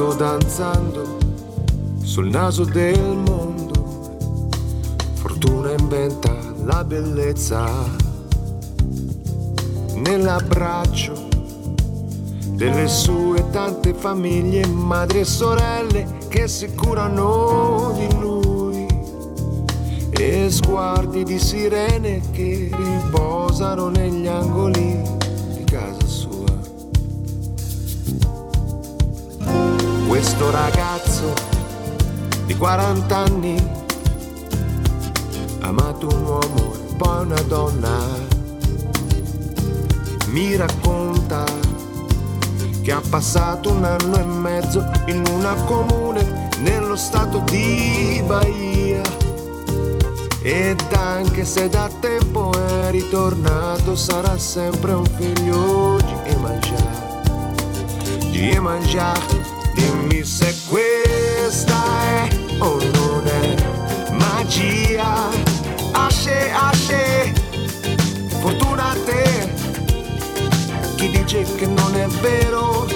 Nato danzando sul naso del mondo, fortuna inventa la bellezza. Nell'abbraccio delle sue tante famiglie, madri e sorelle che si curano di lui. E sguardi di sirene che riposano negli angoli Questo ragazzo di 40 anni amato un uomo e poi una donna. Mi racconta che ha passato un anno e mezzo in una comune nello stato di Bahia. Ed anche se da tempo è ritornato, sarà sempre un figlio di Emangià. Di Emangià Se questa è o non è magia. Asce, asce, fortuna a te. Chi dice che non è vero,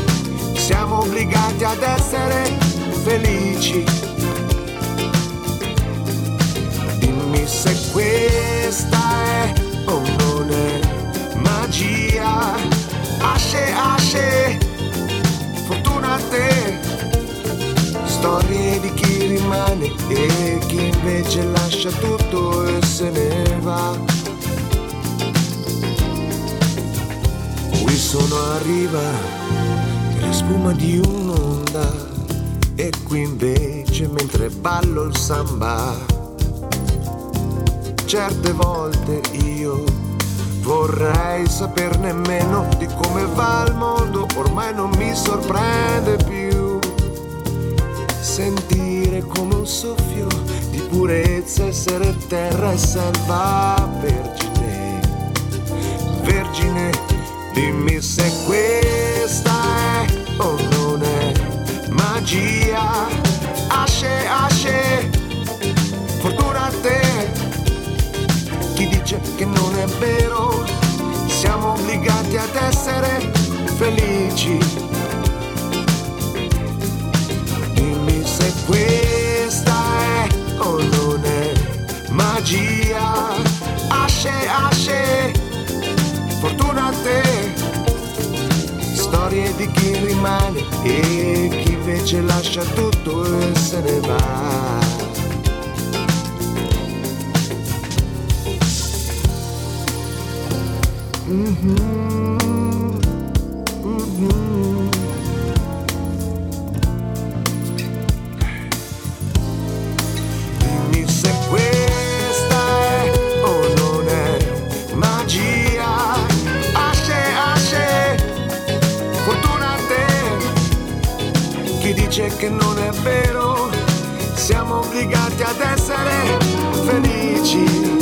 siamo obbligati ad essere felici. Dimmi se questa è o non è magia. Asce, asce, Storie di chi rimane e chi invece lascia tutto e se ne va. Qui sono a riva della spuma di un'onda e qui invece mentre ballo il samba. Certe volte io Vorrei saperne meno di come va il mondo, ormai non mi sorprende più. Sentire come un soffio di purezza, essere terra e selva vergine. Vergine, dimmi se questa è o non è magia. Asce, asce, fortuna a te chi dice che non è vero, siamo obbligati ad essere felici. Questa è o non è magia. Asce, asce, fortuna a te. Storie di chi rimane e chi invece lascia tutto e se ne va. Mhm, che non è vero, siamo obbligati ad essere felici.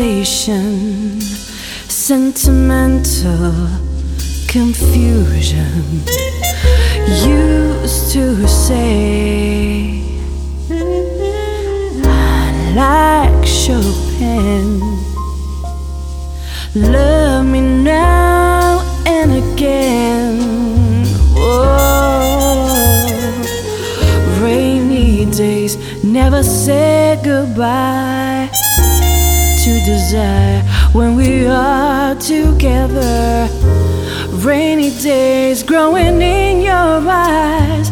Sensation, sentimental confusion. Used to say, I like Chopin. Love me now and again. Whoa. Rainy days never say goodbye desire when we are together. Rainy days growing in your eyes.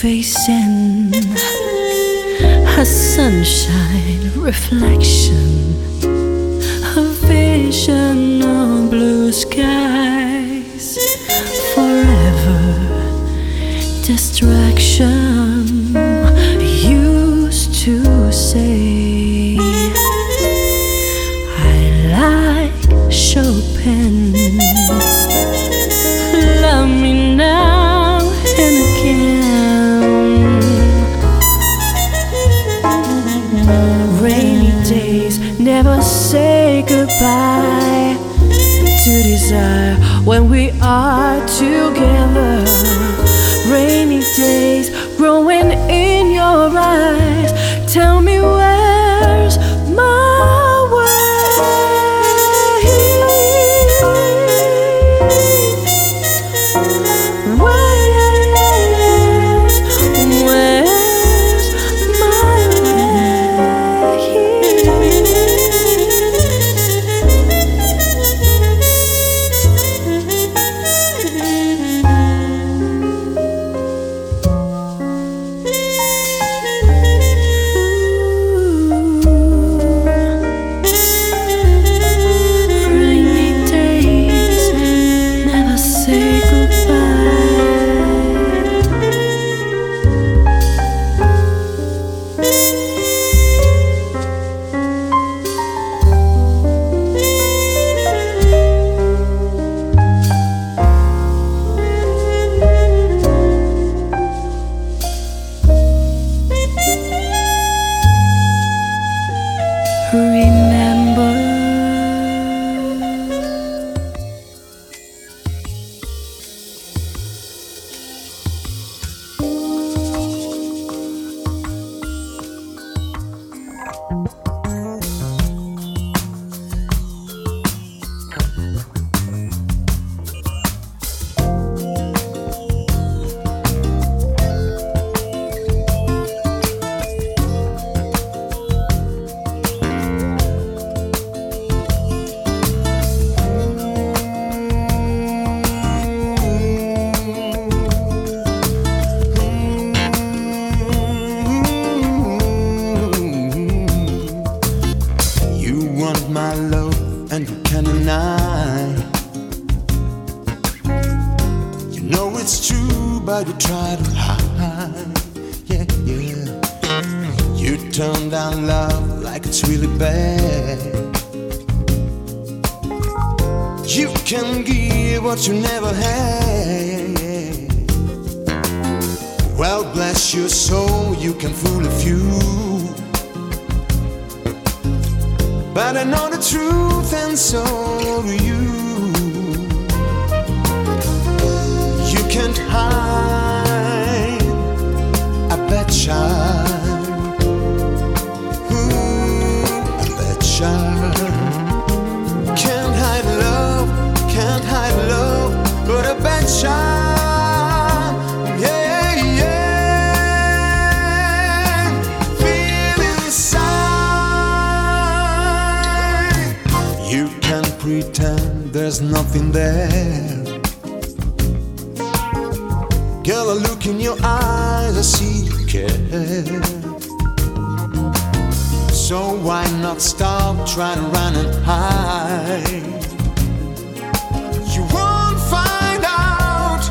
Facing a sunshine reflection, a vision of blue skies, forever distraction. Are together. Rainy days but you try to hide. Yeah, yeah. You turn down love like it's really bad. You can give what you never had. Well, bless your soul, you can fool a few. But I know the truth, and so do you. can't hide a bad child. A bad child. Can't hide love, can't hide love, but a bad child. Yeah, yeah. You can pretend there's nothing there in your eyes, I see you care. So why not stop trying to run and hide? You won't find out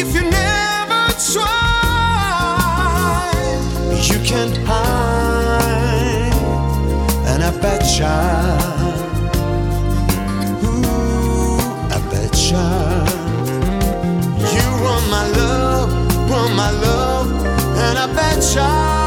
if you never try. You can't hide, and I bet you. adventure.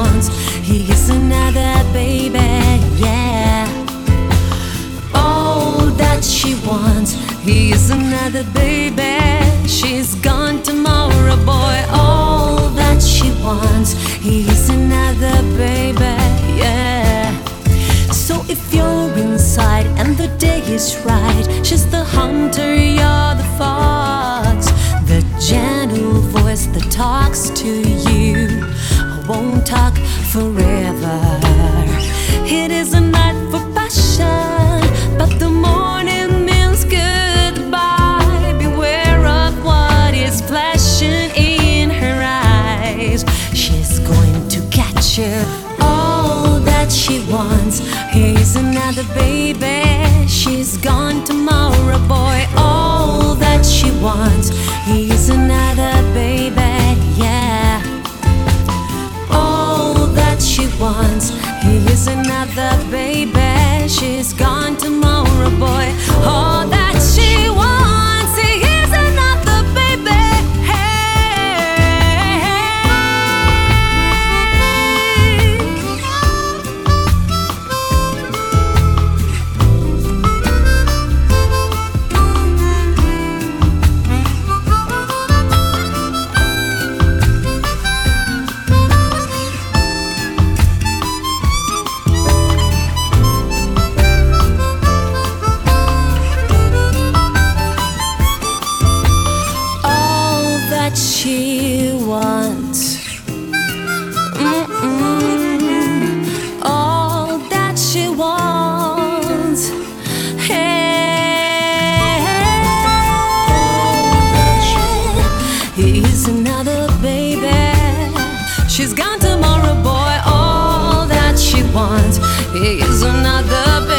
Wants. He's another baby. Yeah. All that she wants. he is another baby. She's gone tomorrow, boy. All that she wants. he is another baby. Yeah. So if you're inside and the day is right, she's the hunter, you're the fox. The gentle voice that talks to you won't talk forever. It is a night for passion, but the morning means goodbye. Beware of what is flashing in her eyes. She's going to catch you all that she wants. Here's another baby. She's gone tomorrow, boy. All that she wants. Here's another baby. She wants. Here's another baby. She's gone tomorrow, boy. All that is another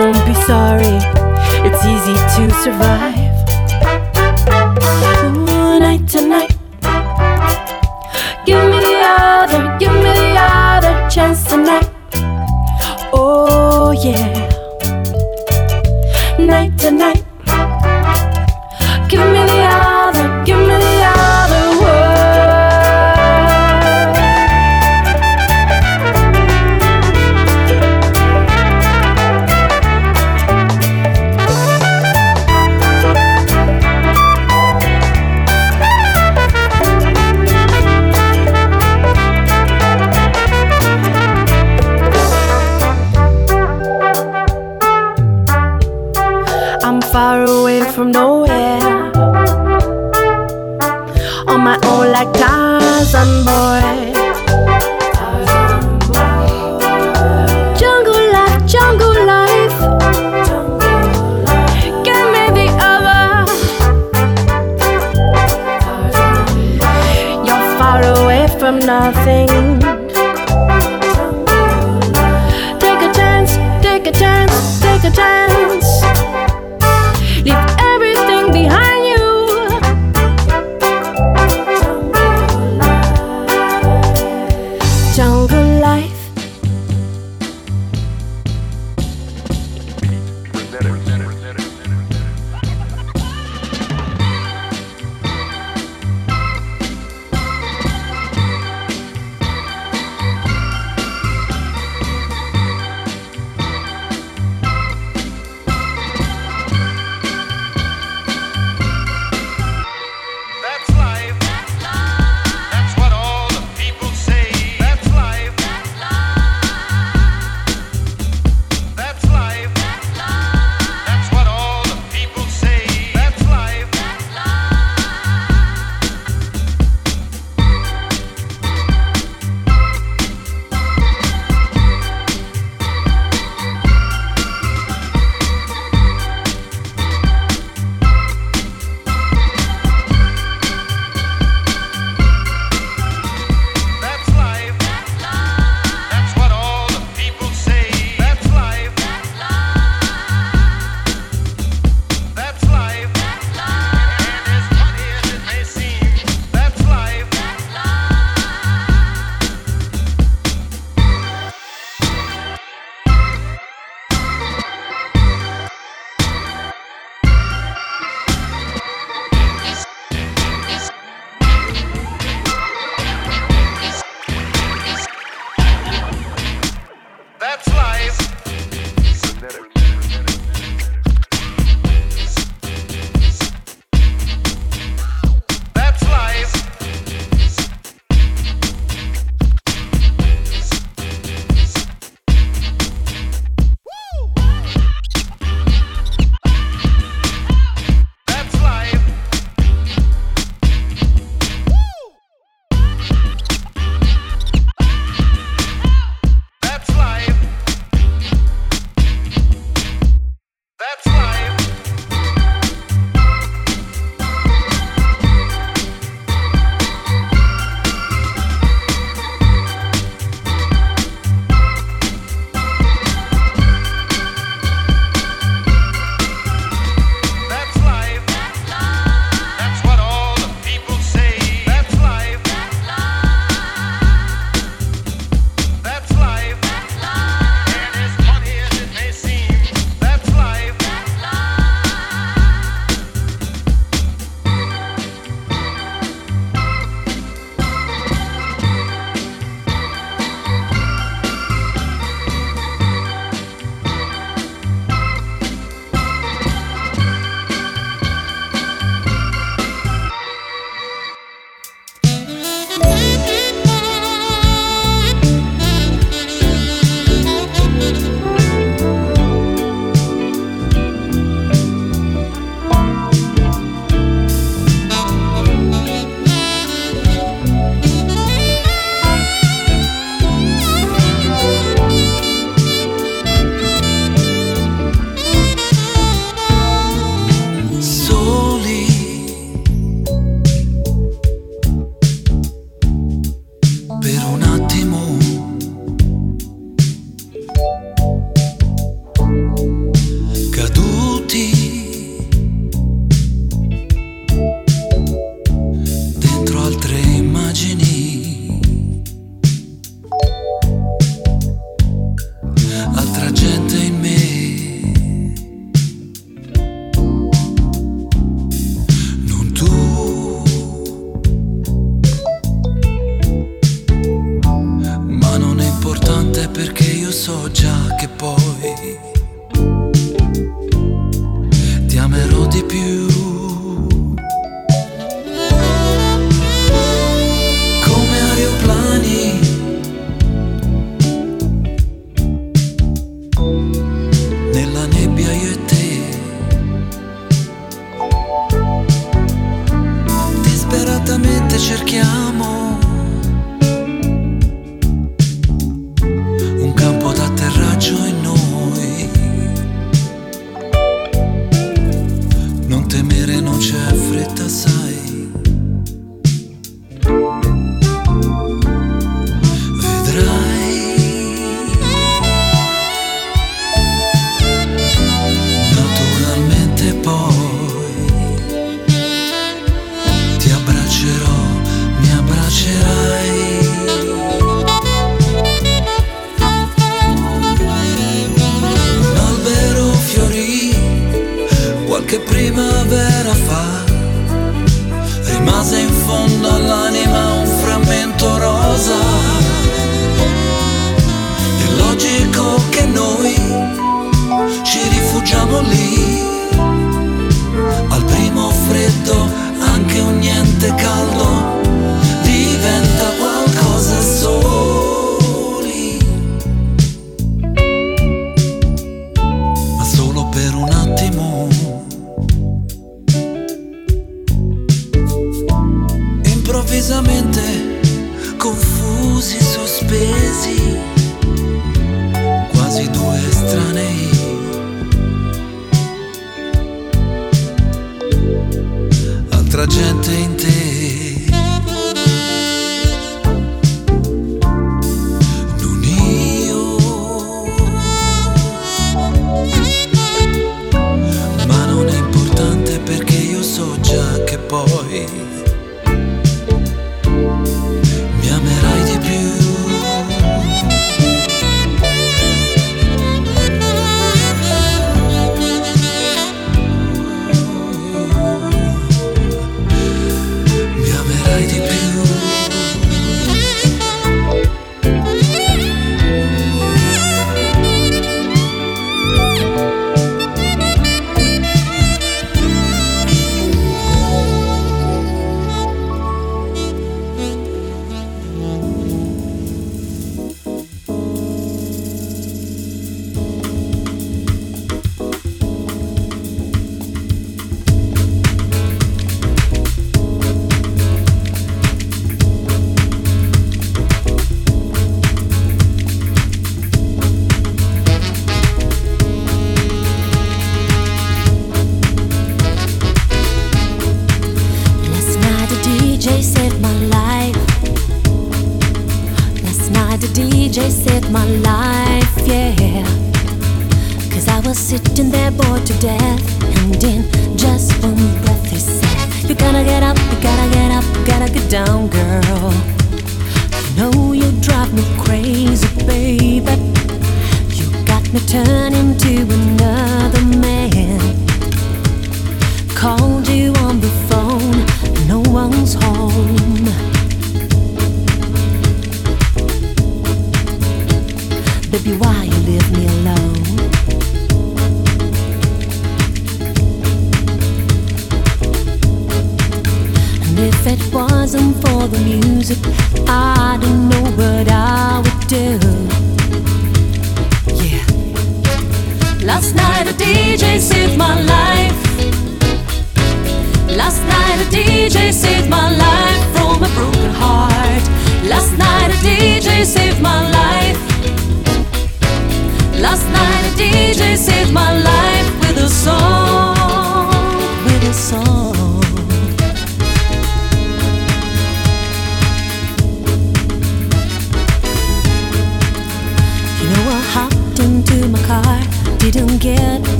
That's be sorry. It's easy to That's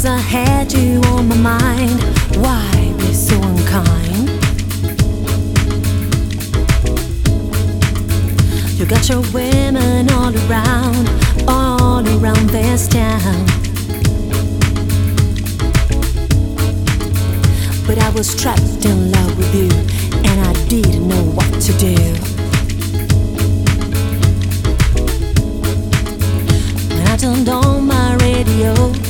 Cause I had you on my mind. Why be so unkind? You got your women all around, all around this town. But I was trapped in love with you, and I didn't know what to do. When I turned on my radio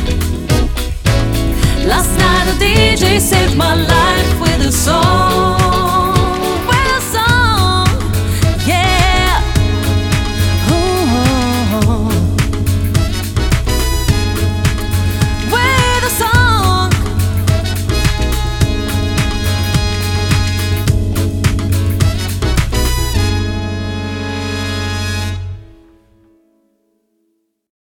Last night a DJ saved my life with a song.